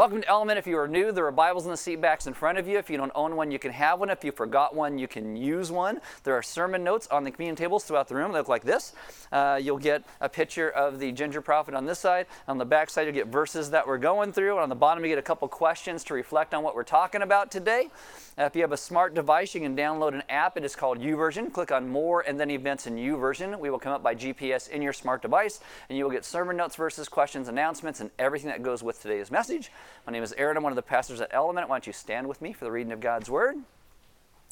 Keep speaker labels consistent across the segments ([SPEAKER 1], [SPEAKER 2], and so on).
[SPEAKER 1] Welcome to Element. If you are new, there are Bibles in the seat backs in front of you. If you don't own one, you can have one. If you forgot one, you can use one. There are sermon notes on the communion tables throughout the room. They look like this. Uh, you'll get a picture of the ginger prophet on this side. On the back side, you'll get verses that we're going through. And on the bottom, you get a couple questions to reflect on what we're talking about today. Uh, if you have a smart device, you can download an app. It is called YouVersion. Click on More and then Events in YouVersion. We will come up by GPS in your smart device, and you will get sermon notes, verses, questions, announcements, and everything that goes with today's message. My name is Aaron. I'm one of the pastors at Element. Why don't you stand with me for the reading of God's Word?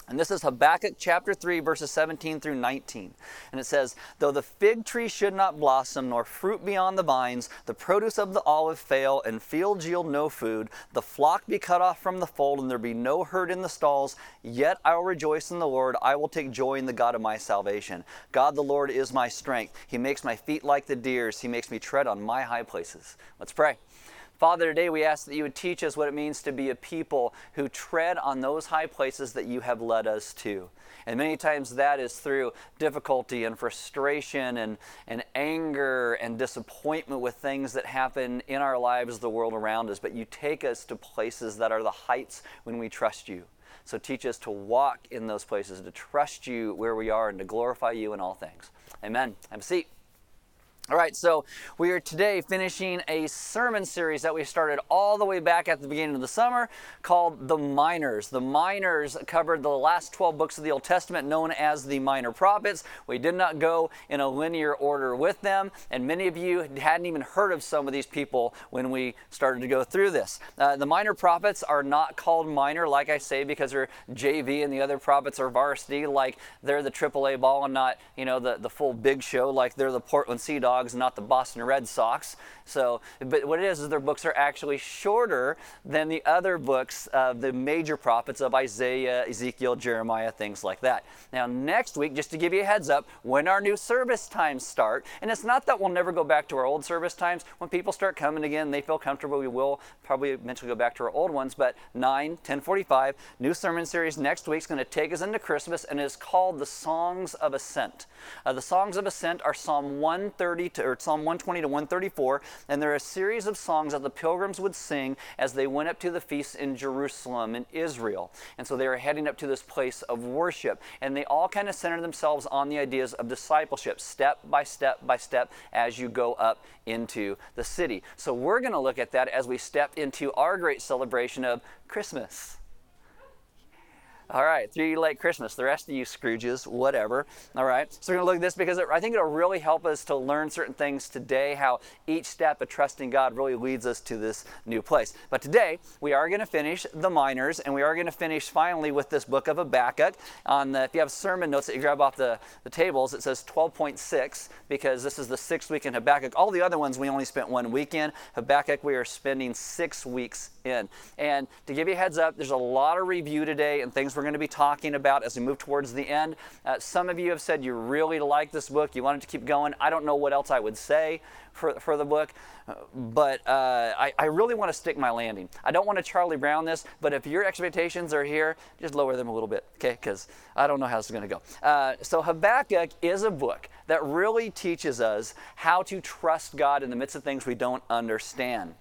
[SPEAKER 1] And this is Habakkuk chapter 3, verses 17 through 19. And it says, Though the fig tree should not blossom, nor fruit be on the vines, the produce of the olive fail, and fields yield no food, the flock be cut off from the fold, and there be no herd in the stalls, yet I will rejoice in the Lord. I will take joy in the God of my salvation. God the Lord is my strength. He makes my feet like the deer's, He makes me tread on my high places. Let's pray. Father, today we ask that you would teach us what it means to be a people who tread on those high places that you have led us to. And many times that is through difficulty and frustration and, and anger and disappointment with things that happen in our lives, the world around us. But you take us to places that are the heights when we trust you. So teach us to walk in those places, to trust you where we are, and to glorify you in all things. Amen. Have a seat. All right, so we are today finishing a sermon series that we started all the way back at the beginning of the summer called The Minors. The Minors covered the last 12 books of the Old Testament known as the Minor Prophets. We did not go in a linear order with them, and many of you hadn't even heard of some of these people when we started to go through this. Uh, the Minor Prophets are not called minor, like I say, because they're JV and the other prophets are varsity, like they're the AAA ball and not, you know, the, the full big show, like they're the Portland Sea Dogs Not the Boston Red Sox. So, but what it is is their books are actually shorter than the other books of the major prophets of Isaiah, Ezekiel, Jeremiah, things like that. Now, next week, just to give you a heads up, when our new service times start, and it's not that we'll never go back to our old service times. When people start coming again, they feel comfortable. We will probably eventually go back to our old ones. But 9, 1045, new sermon series next week is going to take us into Christmas and is called the Songs of Ascent. Uh, the Songs of Ascent are Psalm 130 to, or Psalm 120 to 134, and there are a series of songs that the pilgrims would sing as they went up to the feasts in Jerusalem in Israel. And so they were heading up to this place of worship, and they all kind of center themselves on the ideas of discipleship, step by step by step, as you go up into the city. So we're going to look at that as we step into our great celebration of Christmas. All right, three late Christmas. The rest of you Scrooges, whatever. All right, so we're going to look at this because I think it'll really help us to learn certain things today, how each step of trusting God really leads us to this new place. But today, we are going to finish the minors, and we are going to finish finally with this book of Habakkuk. On the, if you have sermon notes that you grab off the, the tables, it says 12.6 because this is the sixth week in Habakkuk. All the other ones we only spent one week in. Habakkuk, we are spending six weeks in. And to give you a heads up, there's a lot of review today and things we're going to be talking about as we move towards the end. Uh, some of you have said you really like this book, you wanted to keep going. I don't know what else I would say for, for the book, uh, but uh, I, I really want to stick my landing. I don't want to Charlie Brown this, but if your expectations are here, just lower them a little bit, okay? Because I don't know how this is going to go. Uh, so, Habakkuk is a book that really teaches us how to trust God in the midst of things we don't understand.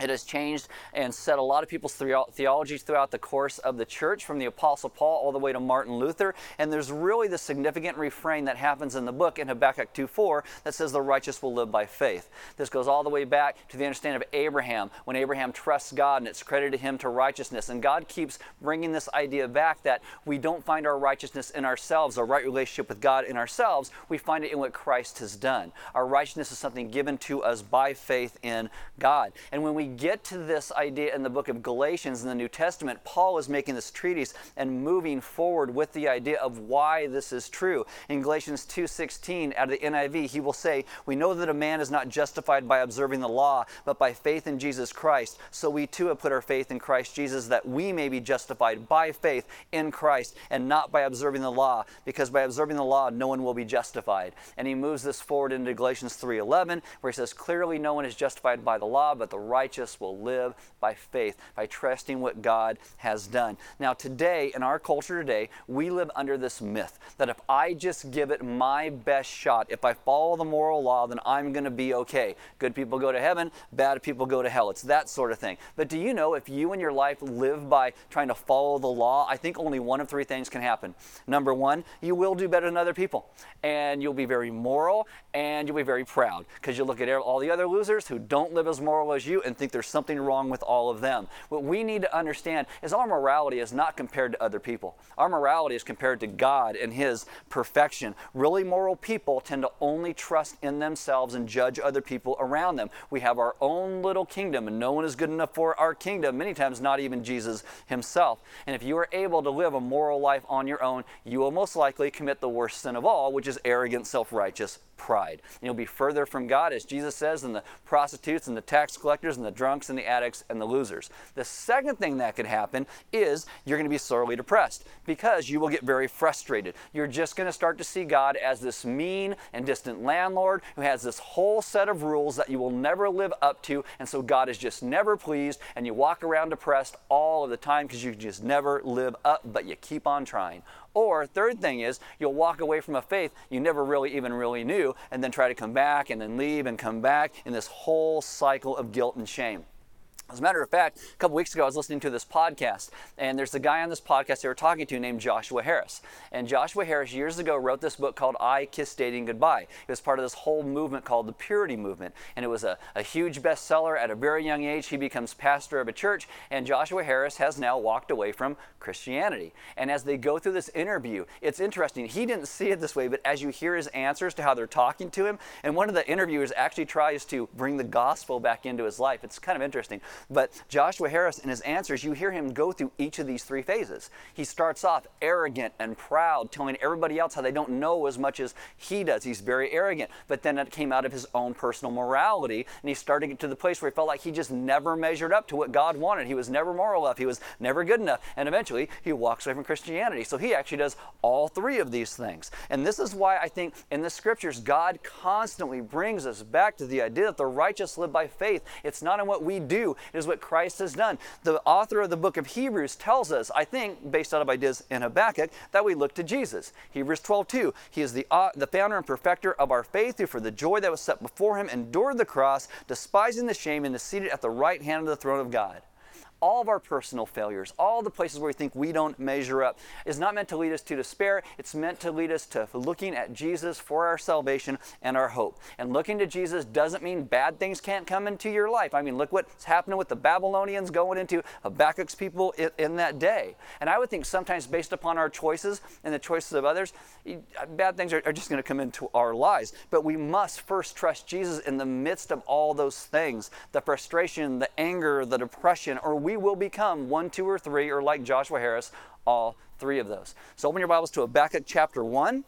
[SPEAKER 1] It has changed and set a lot of people's theology throughout the course of the church, from the Apostle Paul all the way to Martin Luther. And there's really the significant refrain that happens in the book in Habakkuk 2:4 that says, The righteous will live by faith. This goes all the way back to the understanding of Abraham, when Abraham trusts God and it's credited him to righteousness. And God keeps bringing this idea back that we don't find our righteousness in ourselves, our right relationship with God in ourselves. We find it in what Christ has done. Our righteousness is something given to us by faith in God. And when we get to this idea in the book of Galatians in the New Testament, Paul is making this treatise and moving forward with the idea of why this is true. In Galatians 2:16 out of the NIV, he will say, "We know that a man is not justified by observing the law, but by faith in Jesus Christ. So we too have put our faith in Christ Jesus that we may be justified by faith in Christ and not by observing the law, because by observing the law no one will be justified." And he moves this forward into Galatians 3:11, where he says, "Clearly no one is justified by the law, but the righteous righteous will live by faith, by trusting what God has done. Now, today, in our culture today, we live under this myth that if I just give it my best shot, if I follow the moral law, then I'm going to be okay. Good people go to heaven, bad people go to hell. It's that sort of thing. But do you know if you in your life live by trying to follow the law, I think only one of three things can happen. Number one, you will do better than other people, and you'll be very moral, and you'll be very proud because you look at all the other losers who don't live as moral as you and think there's something wrong with all of them. What we need to understand is our morality is not compared to other people. Our morality is compared to God and His perfection. Really moral people tend to only trust in themselves and judge other people around them. We have our own little kingdom, and no one is good enough for our kingdom, many times not even Jesus Himself. And if you are able to live a moral life on your own, you will most likely commit the worst sin of all, which is arrogant, self righteous pride. And you'll be further from God, as Jesus says, than the prostitutes and the tax collectors and the drunks and the addicts and the losers. The second thing that could happen is you're going to be sorely depressed because you will get very frustrated. You're just going to start to see God as this mean and distant landlord who has this whole set of rules that you will never live up to. And so God is just never pleased, and you walk around depressed all of the time because you just never live up, but you keep on trying. Or, third thing is, you'll walk away from a faith you never really even really knew, and then try to come back and then leave and come back in this whole cycle of guilt and shame. As a matter of fact, a couple weeks ago, I was listening to this podcast, and there's a guy on this podcast they were talking to named Joshua Harris. And Joshua Harris, years ago, wrote this book called I Kiss Dating Goodbye. It was part of this whole movement called the Purity Movement. And it was a, a huge bestseller. At a very young age, he becomes pastor of a church, and Joshua Harris has now walked away from Christianity. And as they go through this interview, it's interesting. He didn't see it this way, but as you hear his answers to how they're talking to him, and one of the interviewers actually tries to bring the gospel back into his life, it's kind of interesting. But Joshua Harris, in his answers, you hear him go through each of these three phases. He starts off arrogant and proud, telling everybody else how they don't know as much as he does. He's very arrogant. But then it came out of his own personal morality, and he started to get to the place where he felt like he just never measured up to what God wanted. He was never moral enough. He was never good enough. And eventually, he walks away from Christianity. So he actually does all three of these things. And this is why I think in the scriptures, God constantly brings us back to the idea that the righteous live by faith. It's not in what we do, it is what Christ has done. The author of the book of Hebrews tells us, I think, based out of ideas in Habakkuk, that we look to Jesus. Hebrews 12, 2. He is the, uh, the founder and perfecter of our faith, who for the joy that was set before him endured the cross, despising the shame, and is seated at the right hand of the throne of God all of our personal failures, all the places where we think we don't measure up, is not meant to lead us to despair. It's meant to lead us to looking at Jesus for our salvation and our hope. And looking to Jesus doesn't mean bad things can't come into your life. I mean, look what's happening with the Babylonians going into Habakkuk's people in, in that day. And I would think sometimes, based upon our choices and the choices of others, bad things are, are just going to come into our lives. But we must first trust Jesus in the midst of all those things the frustration, the anger, the depression, or we will become one, two, or three, or like Joshua Harris, all three of those. So open your Bibles to Habakkuk chapter 1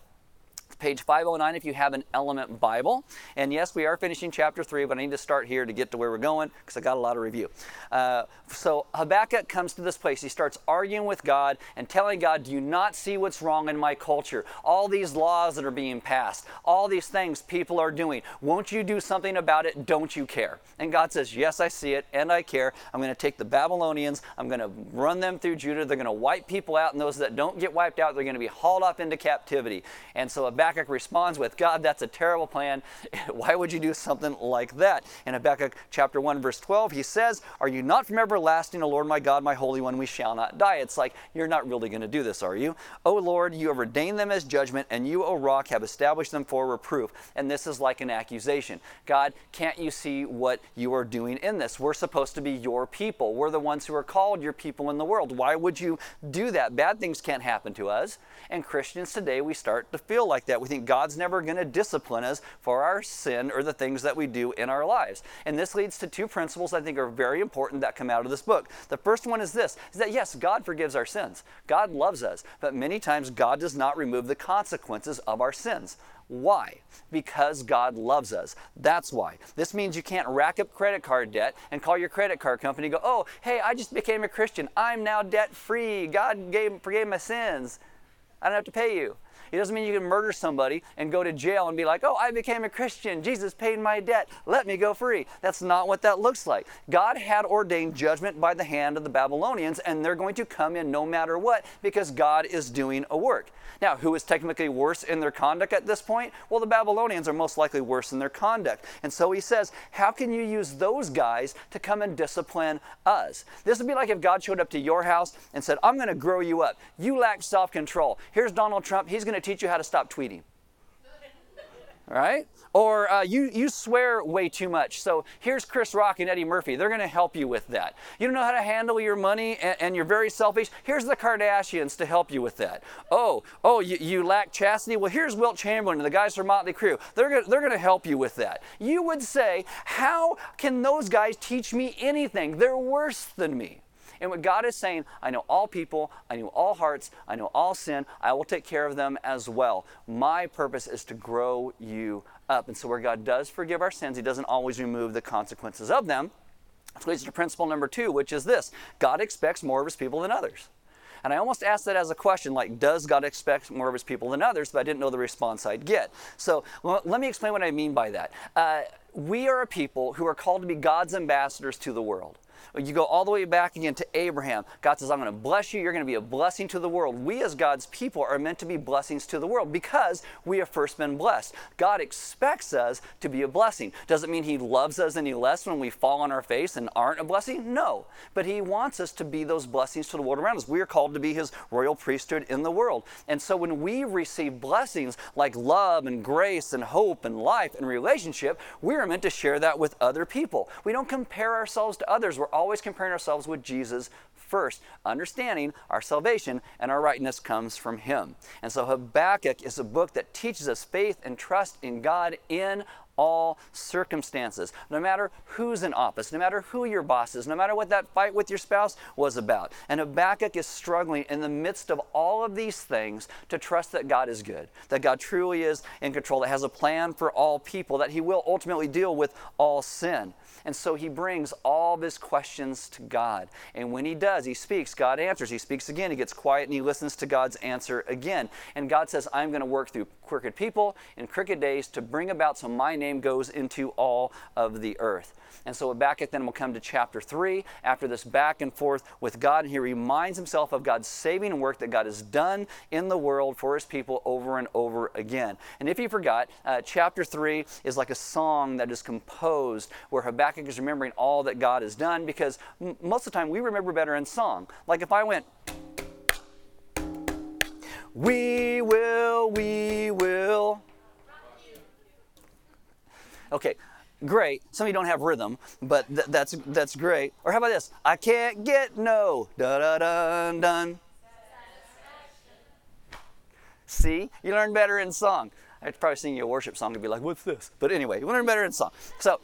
[SPEAKER 1] page 509 if you have an element Bible. And yes, we are finishing chapter 3, but I need to start here to get to where we're going because I got a lot of review. Uh, so Habakkuk comes to this place. He starts arguing with God and telling God, Do you not see what's wrong in my culture? All these laws that are being passed, all these things people are doing. Won't you do something about it? Don't you care? And God says, Yes, I see it and I care. I'm going to take the Babylonians, I'm going to run them through Judah. They're going to wipe people out, and those that don't get wiped out, they're going to be hauled off into captivity. And so Habakkuk Habakkuk responds with, God, that's a terrible plan. Why would you do something like that? In Habakkuk chapter 1, verse 12, he says, Are you not from everlasting, O Lord my God, my Holy One? We shall not die. It's like, You're not really going to do this, are you? O Lord, you have ordained them as judgment, and you, O rock, have established them for reproof. And this is like an accusation. God, can't you see what you are doing in this? We're supposed to be your people. We're the ones who are called your people in the world. Why would you do that? Bad things can't happen to us. And Christians today, we start to feel like that that. We think God's never going to discipline us for our sin or the things that we do in our lives. And this leads to two principles I think are very important that come out of this book. The first one is this is that yes, God forgives our sins. God loves us, but many times God does not remove the consequences of our sins. Why? Because God loves us. That's why. This means you can't rack up credit card debt and call your credit card company go, oh, hey, I just became a Christian. I'm now debt free. God gave, forgave my sins. I don't have to pay you. It doesn't mean you can murder somebody and go to jail and be like, oh, I became a Christian. Jesus paid my debt. Let me go free. That's not what that looks like. God had ordained judgment by the hand of the Babylonians, and they're going to come in no matter what because God is doing a work. Now, who is technically worse in their conduct at this point? Well, the Babylonians are most likely worse in their conduct. And so he says, How can you use those guys to come and discipline us? This would be like if God showed up to your house and said, I'm going to grow you up. You lack self control. Here's Donald Trump. He's going to teach you how to stop tweeting. Right? Or uh, you, you swear way too much. So here's Chris Rock and Eddie Murphy. They're going to help you with that. You don't know how to handle your money and, and, you're very selfish. Here's the Kardashians to help you with that. Oh, oh, you, you lack chastity. Well, here's Wilt Chamberlain and the guys from Motley Crue. They're going they're to help you with that. You would say, how can those guys teach me anything? They're worse than me. And what God is saying, I know all people, I know all hearts, I know all sin, I will take care of them as well. My purpose is to grow you up. And so, where God does forgive our sins, He doesn't always remove the consequences of them. Which leads to principle number two, which is this God expects more of His people than others. And I almost asked that as a question, like, does God expect more of his people than others? But I didn't know the response I'd get. So let me explain what I mean by that. Uh, we are a people who are called to be God's ambassadors to the world. You go all the way back again to Abraham. God says, I'm going to bless you. You're going to be a blessing to the world. We, as God's people, are meant to be blessings to the world because we have first been blessed. God expects us to be a blessing. Does it mean He loves us any less when we fall on our face and aren't a blessing? No. But He wants us to be those blessings to the world around us. We are called to be His royal priesthood in the world. And so when we receive blessings like love and grace and hope and life and relationship, we are meant to share that with other people. We don't compare ourselves to others. We're always comparing ourselves with Jesus first, understanding our salvation and our rightness comes from Him. And so Habakkuk is a book that teaches us faith and trust in God in all circumstances, no matter who's in office, no matter who your boss is, no matter what that fight with your spouse was about. And Habakkuk is struggling in the midst of all of these things to trust that God is good, that God truly is in control, that has a plan for all people, that He will ultimately deal with all sin. And so he brings all of his questions to God. And when he does, he speaks, God answers. He speaks again, he gets quiet, and he listens to God's answer again. And God says, I'm going to work through crooked people in crooked days to bring about so my name goes into all of the earth. And so Habakkuk then will come to chapter 3 after this back and forth with God. And he reminds himself of God's saving work that God has done in the world for his people over and over again. And if you forgot, uh, chapter 3 is like a song that is composed where Habakkuk is remembering all that God has done because m- most of the time we remember better in song. Like if I went, we will, we will. Okay, great. Some of you don't have rhythm, but th- that's that's great. Or how about this? I can't get no da da dun dun. See, you learn better in song. I'd probably sing you a worship song to be like, "What's this?" But anyway, you learn better in song. So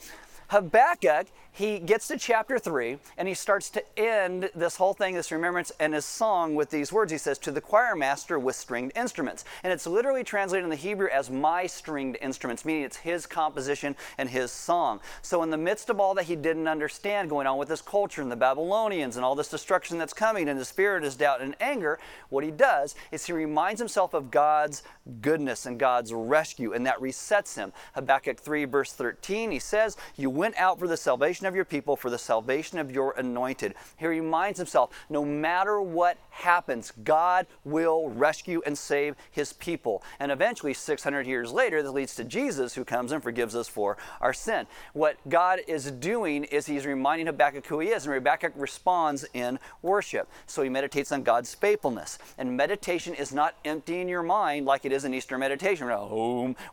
[SPEAKER 1] Habakkuk, he gets to chapter 3 and he starts to end this whole thing, this remembrance and his song with these words. He says, To the choir master with stringed instruments. And it's literally translated in the Hebrew as my stringed instruments, meaning it's his composition and his song. So, in the midst of all that he didn't understand going on with his culture and the Babylonians and all this destruction that's coming and his spirit, is doubt, and anger, what he does is he reminds himself of God's goodness and God's rescue, and that resets him. Habakkuk 3, verse 13, he says, You went out for the salvation of your people, for the salvation of your anointed. He reminds himself no matter what happens, God will rescue and save his people. And eventually, 600 years later, that leads to Jesus who comes and forgives us for our sin. What God is doing is he's reminding Habakkuk who he is, and Habakkuk responds in worship. So he meditates on God's faithfulness. And meditation is not emptying your mind like it is in Eastern meditation.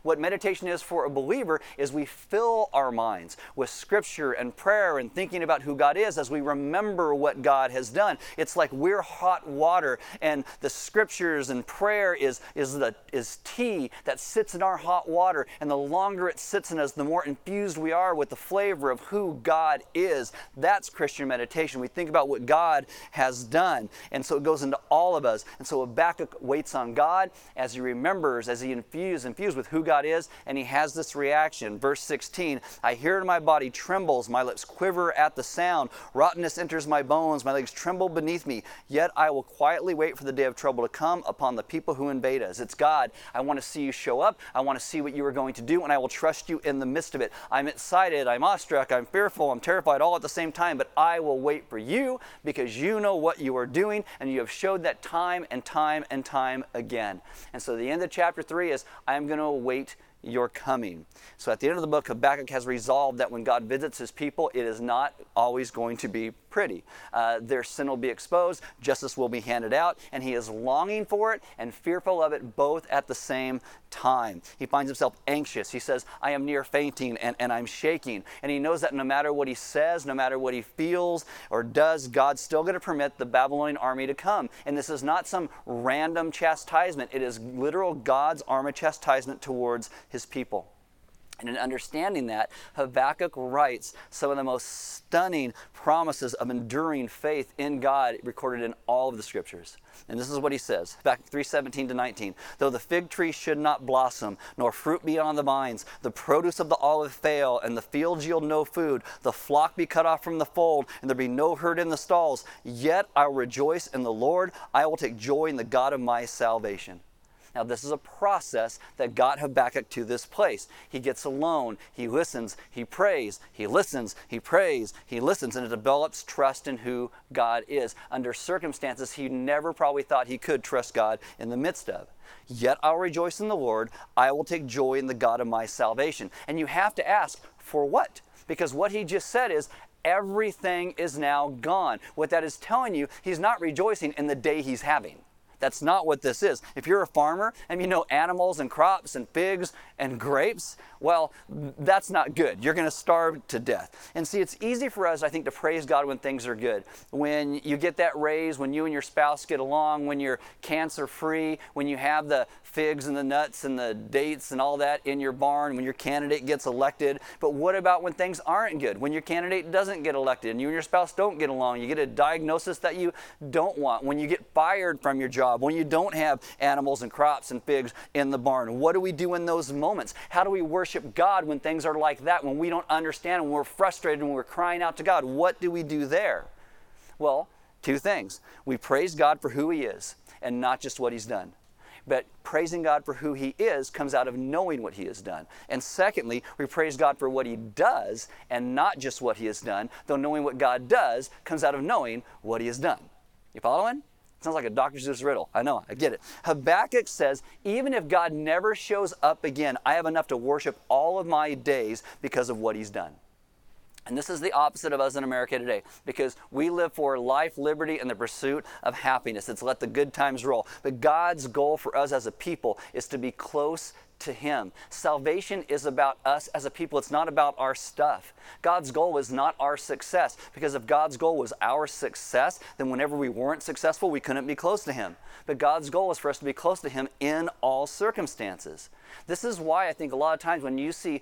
[SPEAKER 1] What meditation is for a believer is we fill our minds with scripture and prayer and thinking about who God is as we remember what God has done. It's like we're hot water and the scriptures and prayer is, is, the, is tea that sits in our hot water. And the longer it sits in us, the more infused we are with the flavor of who God is. That's Christian meditation. We think about what God has done. And so it goes into all of us. And so Habakkuk waits on God as he remembers, as he infused, infused with who God is, and he has this reaction. Verse 16 I hear in my body trembles, my lips quiver at the sound. Rottenness enters my bones, my legs tremble beneath me. Yet I will quietly wait for the day of trouble to come upon the people who invade us. It's God. I want to see you show up. I want to see what you are going to do, and I will trust you in the midst of it. I'm excited, I'm awestruck, I'm fearful, I'm terrified all at the same time, but I will wait for you because you know what you are doing, and you have showed that time and time and time again. And so the end of chapter 3 is I am going to await your coming. So at the end of the book, Habakkuk has resolved that when God visits his people, it is not always going to be pretty. Uh, their sin will be exposed, justice will be handed out, and he is longing for it and fearful of it both at the same time. He finds himself anxious. He says, I am near fainting and, and I'm shaking. And he knows that no matter what he says, no matter what he feels or does, God's still going to permit the Babylonian army to come. And this is not some random chastisement, it is literal God's arm of chastisement towards his people. And in understanding that, Habakkuk writes some of the most stunning promises of enduring faith in God recorded in all of the scriptures. And this is what he says, Habakkuk 3:17 to 19. Though the fig tree should not blossom, nor fruit be on the vines, the produce of the olive fail, and the fields yield no food, the flock be cut off from the fold, and there be no herd in the stalls, yet I will rejoice in the Lord, I will take joy in the God of my salvation. Now, this is a process that got Habakkuk to this place. He gets alone, he listens, he prays, he listens, he prays, he listens, and it develops trust in who God is under circumstances he never probably thought he could trust God in the midst of. Yet I'll rejoice in the Lord, I will take joy in the God of my salvation. And you have to ask, for what? Because what he just said is, everything is now gone. What that is telling you, he's not rejoicing in the day he's having. That's not what this is. If you're a farmer and you know animals and crops and figs and grapes, well, that's not good. You're going to starve to death. And see, it's easy for us, I think, to praise God when things are good. When you get that raise, when you and your spouse get along, when you're cancer free, when you have the figs and the nuts and the dates and all that in your barn, when your candidate gets elected. But what about when things aren't good? When your candidate doesn't get elected and you and your spouse don't get along, you get a diagnosis that you don't want, when you get fired from your job, when you don't have animals and crops and figs in the barn. What do we do in those moments? How do we worship God when things are like that, when we don't understand, when we're frustrated, when we're crying out to God? What do we do there? Well, two things. We praise God for who He is and not just what He's done. But praising God for who He is comes out of knowing what He has done. And secondly, we praise God for what He does and not just what He has done, though knowing what God does comes out of knowing what He has done. You following? Sounds like a Dr. Seuss riddle. I know, I get it. Habakkuk says, even if God never shows up again, I have enough to worship all of my days because of what He's done. And this is the opposite of us in America today because we live for life, liberty, and the pursuit of happiness. It's let the good times roll. But God's goal for us as a people is to be close to Him. Salvation is about us as a people, it's not about our stuff. God's goal was not our success because if God's goal was our success, then whenever we weren't successful, we couldn't be close to Him. But God's goal is for us to be close to Him in all circumstances. This is why I think a lot of times when you see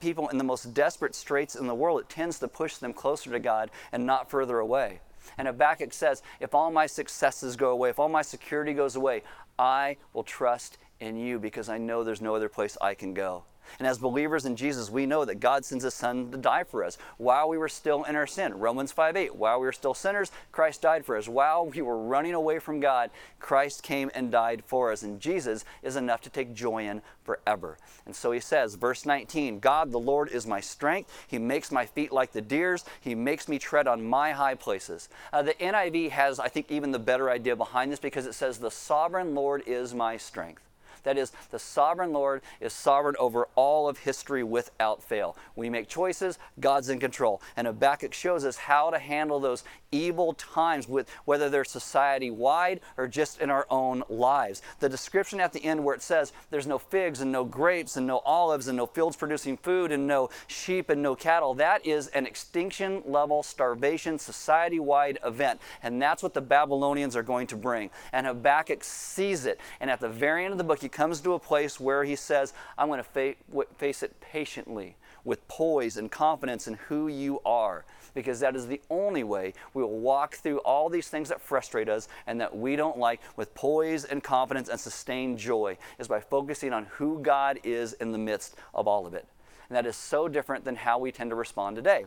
[SPEAKER 1] people in the most desperate straits in the world, it tends to push them closer to God and not further away. And Habakkuk says, if all my successes go away, if all my security goes away, I will trust in you because I know there's no other place I can go. And as believers in Jesus, we know that God sends His Son to die for us while we were still in our sin. Romans 5 8. While we were still sinners, Christ died for us. While we were running away from God, Christ came and died for us. And Jesus is enough to take joy in forever. And so He says, verse 19 God the Lord is my strength. He makes my feet like the deer's, He makes me tread on my high places. Uh, the NIV has, I think, even the better idea behind this because it says, The sovereign Lord is my strength. That is, the sovereign Lord is sovereign over all of history without fail. We make choices, God's in control. And Habakkuk shows us how to handle those evil times, with, whether they're society wide or just in our own lives. The description at the end where it says there's no figs and no grapes and no olives and no fields producing food and no sheep and no cattle, that is an extinction level starvation society wide event. And that's what the Babylonians are going to bring. And Habakkuk sees it. And at the very end of the book, he comes to a place where he says, I'm going to fa- face it patiently with poise and confidence in who you are, because that is the only way we will walk through all these things that frustrate us and that we don't like with poise and confidence and sustained joy, is by focusing on who God is in the midst of all of it. And that is so different than how we tend to respond today.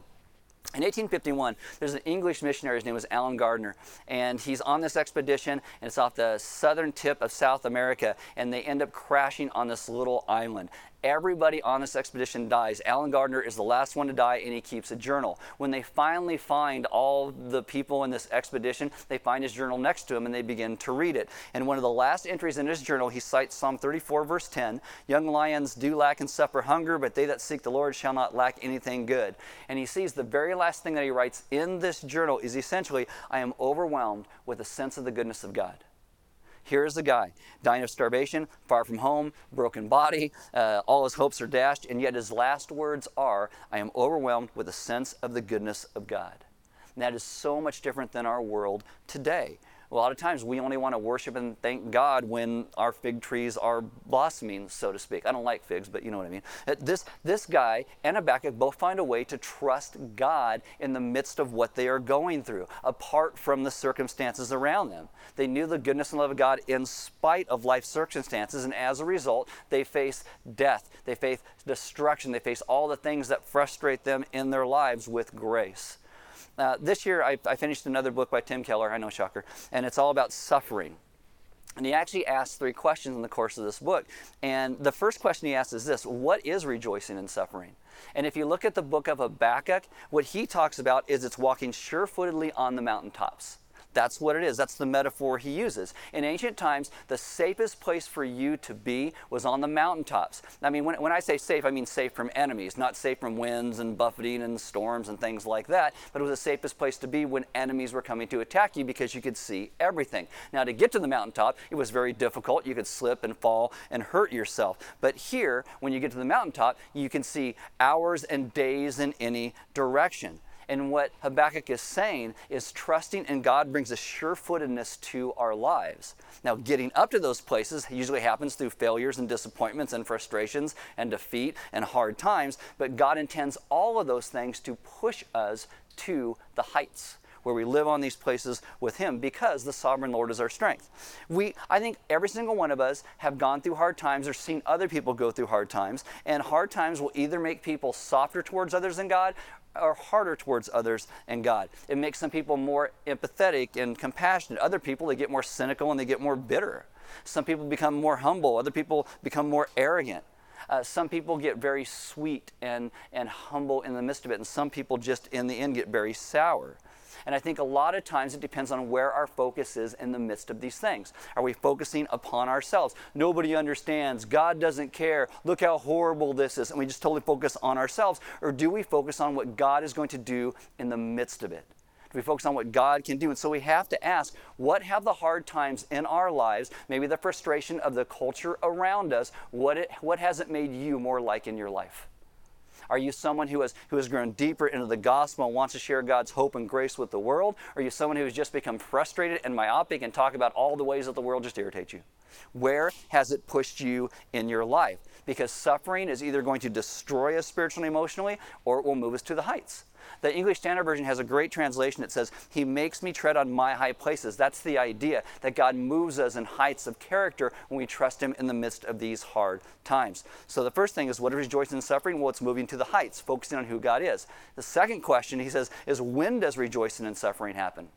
[SPEAKER 1] In 1851, there's an English missionary, his name was Allen Gardiner, and he's on this expedition, and it's off the southern tip of South America, and they end up crashing on this little island. Everybody on this expedition dies. Allen Gardiner is the last one to die, and he keeps a journal. When they finally find all the people in this expedition, they find his journal next to him and they begin to read it. And one of the last entries in his journal, he cites Psalm 34, verse 10 Young lions do lack and suffer hunger, but they that seek the Lord shall not lack anything good. And he sees the very last thing that he writes in this journal is essentially, I am overwhelmed with a sense of the goodness of God. Here's a guy dying of starvation, far from home, broken body, uh, all his hopes are dashed, and yet his last words are, I am overwhelmed with a sense of the goodness of God. And that is so much different than our world today a lot of times we only want to worship and thank God when our fig trees are blossoming, so to speak. I don't like figs, but you know what I mean. Uh, this, this guy and Habakkuk both find a way to trust God in the midst of what they are going through, apart from the circumstances around them. They knew the goodness and love of God in spite of life circumstances, and as a result, they face death, they face destruction, they face all the things that frustrate them in their lives with grace. Uh, this year, I, I finished another book by Tim Keller, I know, shocker, and it's all about suffering. And he actually asks three questions in the course of this book. And the first question he asks is this What is rejoicing in suffering? And if you look at the book of Habakkuk, what he talks about is it's walking surefootedly on the mountaintops. That's what it is. That's the metaphor he uses. In ancient times, the safest place for you to be was on the mountaintops. I mean, when, when I say safe, I mean safe from enemies, not safe from winds and buffeting and storms and things like that, but it was the safest place to be when enemies were coming to attack you because you could see everything. Now, to get to the mountaintop, it was very difficult. You could slip and fall and hurt yourself. But here, when you get to the mountaintop, you can see hours and days in any direction. And what Habakkuk is saying is trusting in God brings a sure footedness to our lives. Now, getting up to those places usually happens through failures and disappointments and frustrations and defeat and hard times, but God intends all of those things to push us to the heights where we live on these places with him because the sovereign lord is our strength we i think every single one of us have gone through hard times or seen other people go through hard times and hard times will either make people softer towards others than god are harder towards others and God. It makes some people more empathetic and compassionate. Other people, they get more cynical and they get more bitter. Some people become more humble. Other people become more arrogant. Uh, some people get very sweet and, and humble in the midst of it, and some people just in the end get very sour. And I think a lot of times it depends on where our focus is in the midst of these things. Are we focusing upon ourselves? Nobody understands. God doesn't care. Look how horrible this is. And we just totally focus on ourselves. Or do we focus on what God is going to do in the midst of it? Do we focus on what God can do? And so we have to ask what have the hard times in our lives, maybe the frustration of the culture around us, what, it, what has it made you more like in your life? Are you someone who has, who has grown deeper into the gospel and wants to share God's hope and grace with the world? Or are you someone who has just become frustrated and myopic and talk about all the ways that the world just irritates you? Where has it pushed you in your life? Because suffering is either going to destroy us spiritually and emotionally or it will move us to the heights. The English Standard Version has a great translation that says, He makes me tread on my high places. That's the idea that God moves us in heights of character when we trust Him in the midst of these hard times. So the first thing is, what is rejoicing in suffering? Well, it's moving to the heights, focusing on who God is. The second question, he says, is when does rejoicing in suffering happen?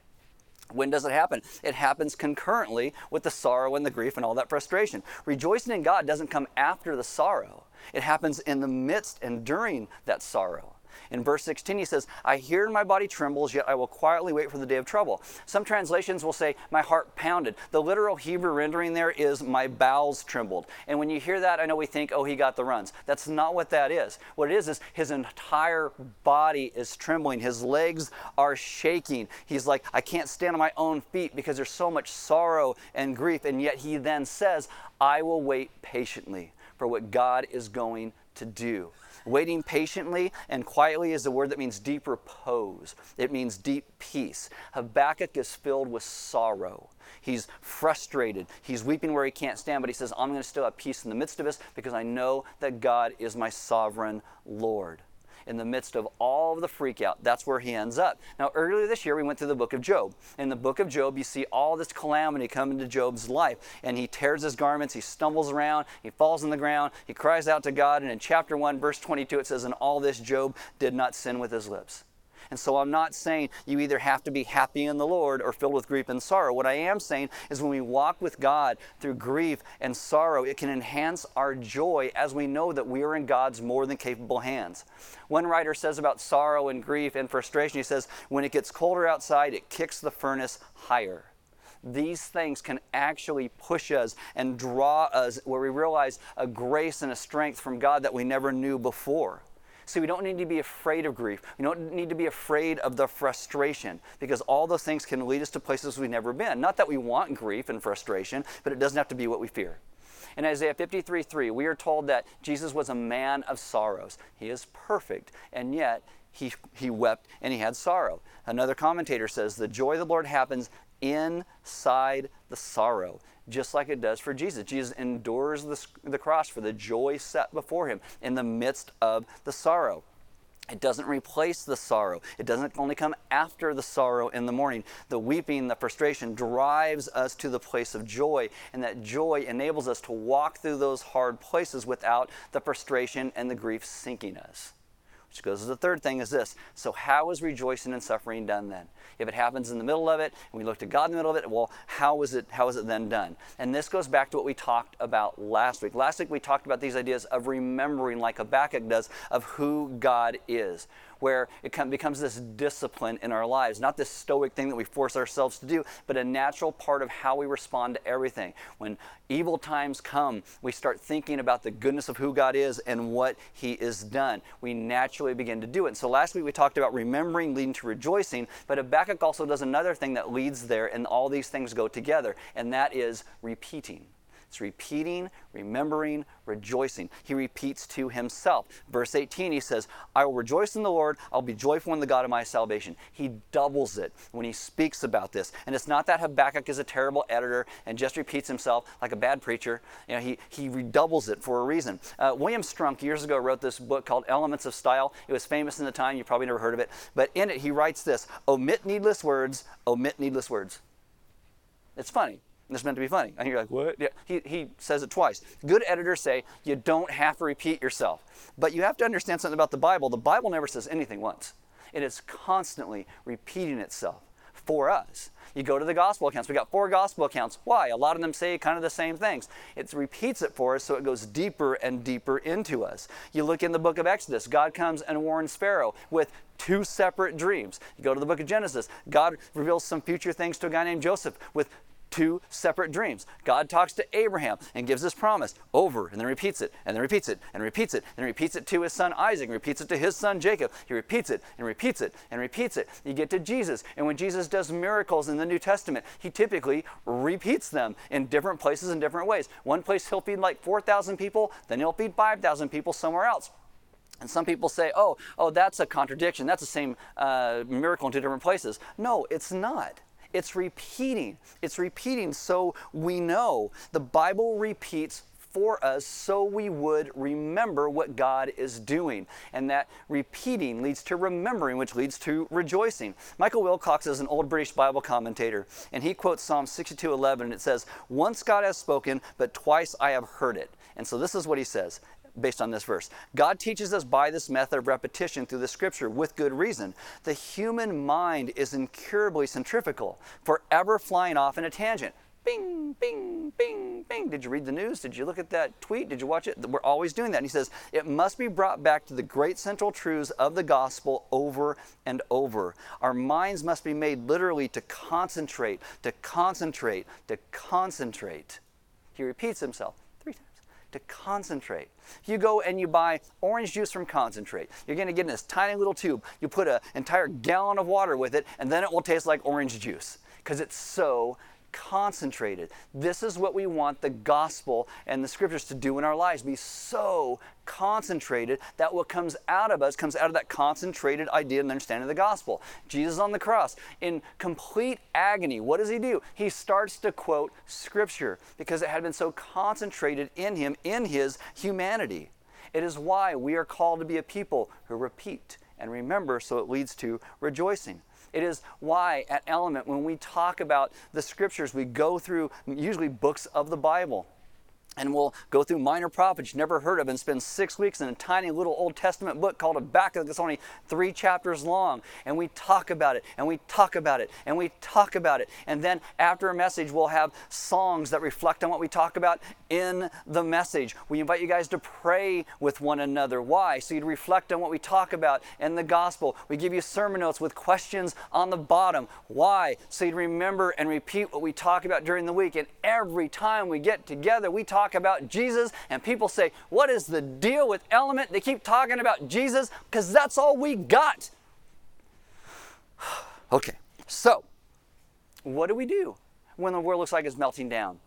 [SPEAKER 1] When does it happen? It happens concurrently with the sorrow and the grief and all that frustration. Rejoicing in God doesn't come after the sorrow, it happens in the midst and during that sorrow. In verse 16, he says, I hear my body trembles, yet I will quietly wait for the day of trouble. Some translations will say, My heart pounded. The literal Hebrew rendering there is, My bowels trembled. And when you hear that, I know we think, Oh, he got the runs. That's not what that is. What it is, is his entire body is trembling. His legs are shaking. He's like, I can't stand on my own feet because there's so much sorrow and grief. And yet he then says, I will wait patiently for what God is going to do. Waiting patiently and quietly is the word that means deep repose. It means deep peace. Habakkuk is filled with sorrow. He's frustrated. He's weeping where he can't stand, but he says, I'm going to still have peace in the midst of this because I know that God is my sovereign Lord in the midst of all of the freak out. That's where he ends up. Now, earlier this year, we went through the book of Job. In the book of Job, you see all this calamity come into Job's life. And he tears his garments, he stumbles around, he falls on the ground, he cries out to God. And in chapter 1, verse 22, it says, In all this, Job did not sin with his lips. And so I'm not saying you either have to be happy in the Lord or filled with grief and sorrow. What I am saying is when we walk with God through grief and sorrow, it can enhance our joy as we know that we are in God's more than capable hands. One writer says about sorrow and grief and frustration, he says, when it gets colder outside, it kicks the furnace higher these things can actually push us and draw us where we realize a grace and a strength from God that we never knew before. See, we don't need to be afraid of grief. We don't need to be afraid of the frustration because all those things can lead us to places we've never been. Not that we want grief and frustration, but it doesn't have to be what we fear. In Isaiah 53 3, we are told that Jesus was a man of sorrows. He is perfect, and yet he, he wept and he had sorrow. Another commentator says, The joy of the Lord happens inside the sorrow, just like it does for Jesus. Jesus endures the, the cross for the joy set before him in the midst of the sorrow. It doesn't replace the sorrow. It doesn't only come after the sorrow in the morning. The weeping, the frustration drives us to the place of joy, and that joy enables us to walk through those hard places without the frustration and the grief sinking us. Which goes to the third thing is this. So, how is rejoicing and suffering done then? If it happens in the middle of it, and we look to God in the middle of it, well, how is it, how is it then done? And this goes back to what we talked about last week. Last week we talked about these ideas of remembering, like Habakkuk does, of who God is where it becomes this discipline in our lives, not this stoic thing that we force ourselves to do, but a natural part of how we respond to everything. When evil times come, we start thinking about the goodness of who God is and what He is done. We naturally begin to do it. So last week we talked about remembering leading to rejoicing, but Habakkuk also does another thing that leads there, and all these things go together, and that is repeating. It's repeating, remembering, rejoicing. He repeats to himself. Verse 18, he says, I will rejoice in the Lord. I'll be joyful in the God of my salvation. He doubles it when he speaks about this. And it's not that Habakkuk is a terrible editor and just repeats himself like a bad preacher. You know, he, he redoubles it for a reason. Uh, William Strunk years ago wrote this book called Elements of Style. It was famous in the time. You probably never heard of it. But in it, he writes this omit needless words, omit needless words. It's funny. It's meant to be funny. And you're like, what? Yeah, he, he says it twice. Good editors say you don't have to repeat yourself. But you have to understand something about the Bible. The Bible never says anything once, it is constantly repeating itself for us. You go to the gospel accounts. We got four gospel accounts. Why? A lot of them say kind of the same things. It repeats it for us so it goes deeper and deeper into us. You look in the book of Exodus, God comes and warns Pharaoh with two separate dreams. You go to the book of Genesis, God reveals some future things to a guy named Joseph with two separate dreams. God talks to Abraham and gives this promise over and then repeats it and then repeats it and repeats it and repeats it to his son Isaac repeats it to his son Jacob. He repeats it and repeats it and repeats it. You get to Jesus, and when Jesus does miracles in the New Testament, he typically repeats them in different places in different ways. One place he'll feed like 4,000 people, then he'll feed 5,000 people somewhere else. And some people say, oh, oh, that's a contradiction. That's the same uh, miracle in two different places. No, it's not. It's repeating. It's repeating so we know. The Bible repeats for us so we would remember what God is doing. And that repeating leads to remembering, which leads to rejoicing. Michael Wilcock is an old British Bible commentator, and he quotes Psalm 62:11, and it says, Once God has spoken, but twice I have heard it. And so this is what he says based on this verse. God teaches us by this method of repetition through the scripture with good reason. The human mind is incurably centrifugal, forever flying off in a tangent. Bing, bing, bing, bing. Did you read the news? Did you look at that tweet? Did you watch it? We're always doing that. And he says, it must be brought back to the great central truths of the gospel over and over. Our minds must be made literally to concentrate, to concentrate, to concentrate. He repeats himself to concentrate. If you go and you buy orange juice from concentrate, you're going to get in this tiny little tube. You put an entire gallon of water with it, and then it will taste like orange juice because it's so concentrated. This is what we want the gospel and the scriptures to do in our lives be so concentrated that what comes out of us comes out of that concentrated idea and understanding of the gospel. Jesus on the cross, in complete agony, what does he do? He starts to quote scripture because it had been so concentrated in him, in his humanity. It is why we are called to be a people who repeat and remember so it leads to rejoicing. It is why at Element, when we talk about the scriptures, we go through usually books of the Bible. And we'll go through minor prophets you never heard of and spend six weeks in a tiny little Old Testament book called Habakkuk that's only three chapters long. And we talk about it, and we talk about it, and we talk about it. And then after a message, we'll have songs that reflect on what we talk about in the message. We invite you guys to pray with one another. Why? So you'd reflect on what we talk about in the gospel. We give you sermon notes with questions on the bottom. Why? So you'd remember and repeat what we talk about during the week. And every time we get together, we talk talk about Jesus, and people say, What is the deal with Element? They keep talking about Jesus because that's all we got. okay, so what do we do when the world looks like it's melting down?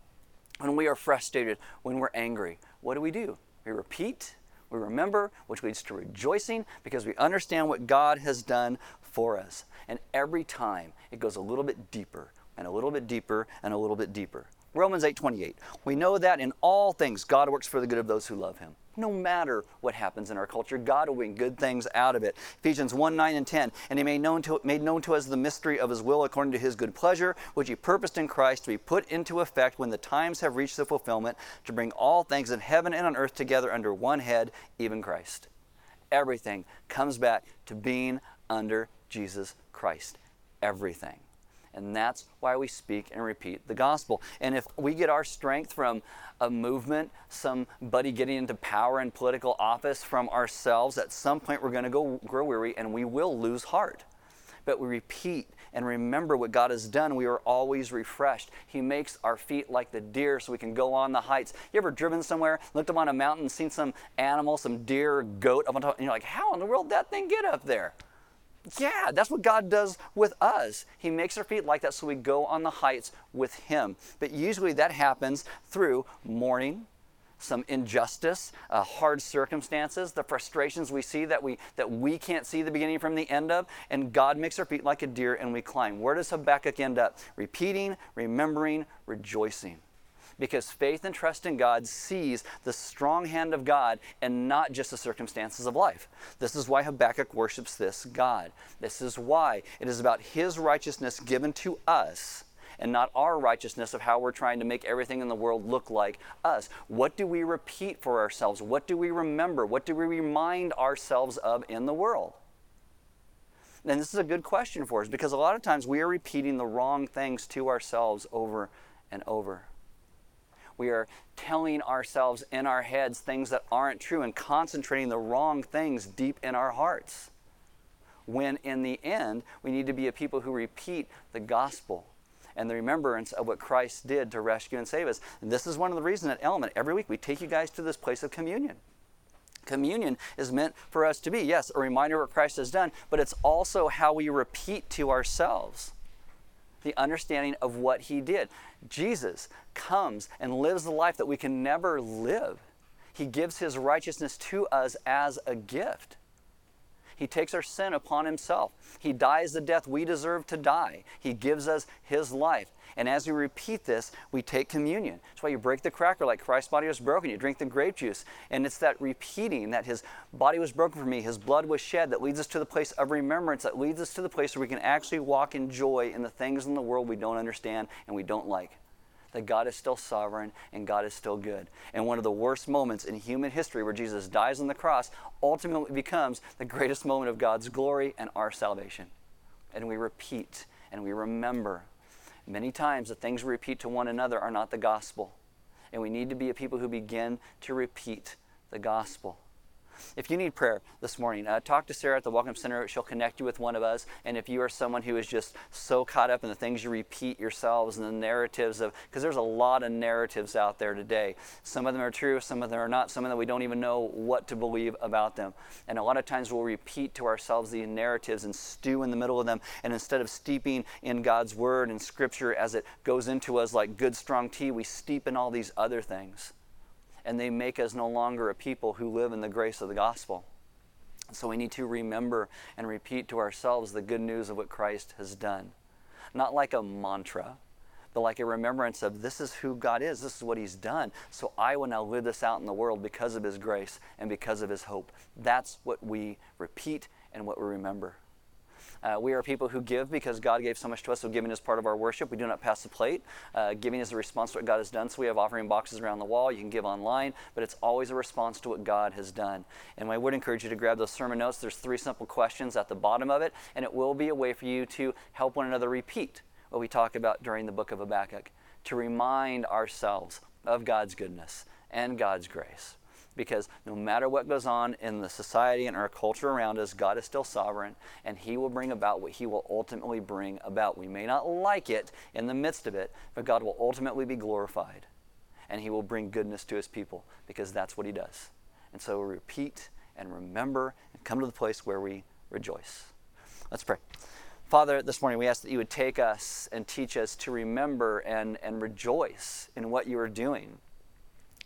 [SPEAKER 1] When we are frustrated, when we're angry, what do we do? We repeat, we remember, which leads to rejoicing because we understand what God has done for us. And every time it goes a little bit deeper and a little bit deeper and a little bit deeper. Romans 8:28. We know that in all things God works for the good of those who love him. No matter what happens in our culture, God will bring good things out of it. Ephesians 1 9 and 10. And he made known, to, made known to us the mystery of his will according to his good pleasure, which he purposed in Christ to be put into effect when the times have reached the fulfillment, to bring all things in heaven and on earth together under one head, even Christ. Everything comes back to being under Jesus Christ. Everything. And that's why we speak and repeat the gospel. And if we get our strength from a movement, somebody getting into power and political office from ourselves, at some point we're going to go grow weary and we will lose heart. But we repeat and remember what God has done, we are always refreshed. He makes our feet like the deer so we can go on the heights. You ever driven somewhere, looked up on a mountain, seen some animal, some deer, goat up on top, and you're like, how in the world did that thing get up there? Yeah, that's what God does with us. He makes our feet like that so we go on the heights with Him. But usually that happens through mourning, some injustice, uh, hard circumstances, the frustrations we see that we that we can't see the beginning from the end of, and God makes our feet like a deer and we climb. Where does Habakkuk end up? Repeating, remembering, rejoicing because faith and trust in God sees the strong hand of God and not just the circumstances of life. This is why Habakkuk worships this God. This is why it is about his righteousness given to us and not our righteousness of how we're trying to make everything in the world look like us. What do we repeat for ourselves? What do we remember? What do we remind ourselves of in the world? And this is a good question for us because a lot of times we are repeating the wrong things to ourselves over and over. We are telling ourselves in our heads things that aren't true and concentrating the wrong things deep in our hearts. When in the end, we need to be a people who repeat the gospel and the remembrance of what Christ did to rescue and save us. And this is one of the reasons at Element, every week we take you guys to this place of communion. Communion is meant for us to be, yes, a reminder of what Christ has done, but it's also how we repeat to ourselves the understanding of what he did. Jesus comes and lives the life that we can never live. He gives his righteousness to us as a gift. He takes our sin upon himself. He dies the death we deserve to die. He gives us his life. And as we repeat this, we take communion. That's why you break the cracker like Christ's body was broken. You drink the grape juice. And it's that repeating that his body was broken for me, his blood was shed, that leads us to the place of remembrance, that leads us to the place where we can actually walk in joy in the things in the world we don't understand and we don't like. That God is still sovereign and God is still good. And one of the worst moments in human history where Jesus dies on the cross ultimately becomes the greatest moment of God's glory and our salvation. And we repeat and we remember Many times the things we repeat to one another are not the gospel. And we need to be a people who begin to repeat the gospel. If you need prayer this morning, uh, talk to Sarah at the Welcome Center. She'll connect you with one of us. And if you are someone who is just so caught up in the things you repeat yourselves and the narratives of, because there's a lot of narratives out there today. Some of them are true, some of them are not, some of them we don't even know what to believe about them. And a lot of times we'll repeat to ourselves these narratives and stew in the middle of them. And instead of steeping in God's Word and Scripture as it goes into us like good, strong tea, we steep in all these other things and they make us no longer a people who live in the grace of the gospel. So we need to remember and repeat to ourselves the good news of what Christ has done. Not like a mantra, but like a remembrance of this is who God is, this is what He's done. So I will now live this out in the world because of His grace and because of His hope. That's what we repeat and what we remember. Uh, we are people who give because God gave so much to us, so giving is part of our worship. We do not pass the plate. Uh, giving is a response to what God has done, so we have offering boxes around the wall. You can give online, but it's always a response to what God has done. And I would encourage you to grab those sermon notes. There's three simple questions at the bottom of it, and it will be a way for you to help one another repeat what we talk about during the book of Habakkuk, to remind ourselves of God's goodness and God's grace because no matter what goes on in the society and our culture around us, God is still sovereign and He will bring about what He will ultimately bring about. We may not like it in the midst of it, but God will ultimately be glorified and He will bring goodness to His people because that's what He does. And so repeat and remember and come to the place where we rejoice. Let's pray. Father, this morning we ask that you would take us and teach us to remember and, and rejoice in what you are doing.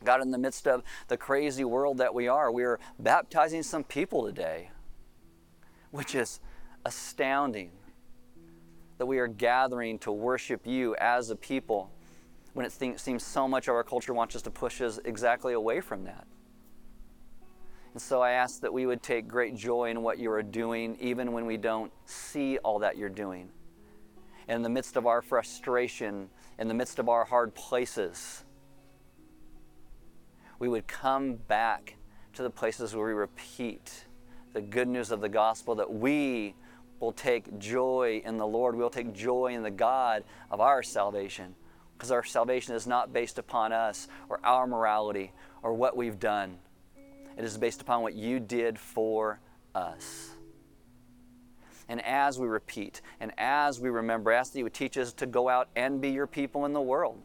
[SPEAKER 1] God, in the midst of the crazy world that we are, we are baptizing some people today, which is astounding that we are gathering to worship you as a people when it seems so much of our culture wants us to push us exactly away from that. And so I ask that we would take great joy in what you are doing, even when we don't see all that you're doing. In the midst of our frustration, in the midst of our hard places, we would come back to the places where we repeat the good news of the gospel, that we will take joy in the Lord. We'll take joy in the God of our salvation. Because our salvation is not based upon us or our morality or what we've done. It is based upon what you did for us. And as we repeat and as we remember, ask that you would teach us to go out and be your people in the world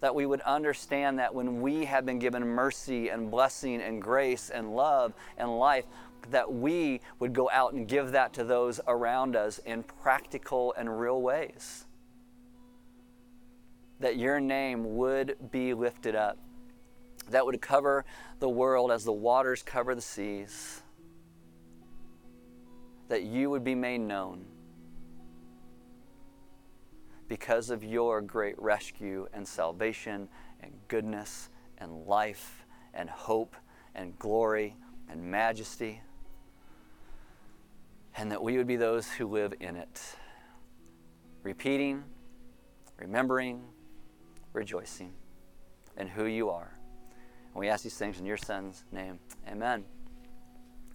[SPEAKER 1] that we would understand that when we have been given mercy and blessing and grace and love and life, that we would go out and give that to those around us in practical and real ways. That your name would be lifted up, that would cover the world as the waters cover the seas, that you would be made known because of your great rescue and salvation and goodness and life and hope and glory and majesty. And that we would be those who live in it, repeating, remembering, rejoicing in who you are. And we ask these things in your Son's name. Amen.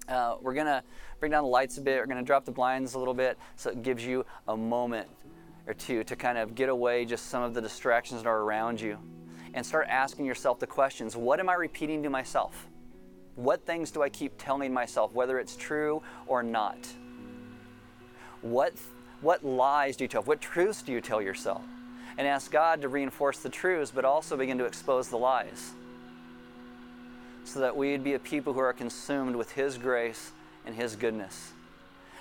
[SPEAKER 1] Uh, we're going to bring down the lights a bit. We're going to drop the blinds a little bit so it gives you a moment or two to kind of get away just some of the distractions that are around you and start asking yourself the questions what am I repeating to myself? What things do I keep telling myself, whether it's true or not? What, what lies do you tell? What truths do you tell yourself? And ask God to reinforce the truths, but also begin to expose the lies. So that we'd be a people who are consumed with His grace and His goodness.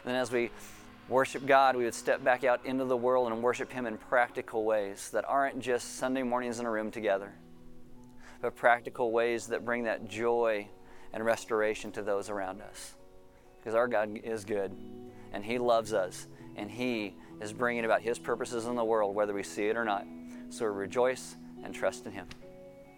[SPEAKER 1] And then as we worship God, we would step back out into the world and worship Him in practical ways that aren't just Sunday mornings in a room together, but practical ways that bring that joy and restoration to those around us. Because our God is good, and He loves us, and He is bringing about His purposes in the world, whether we see it or not. So we rejoice and trust in Him.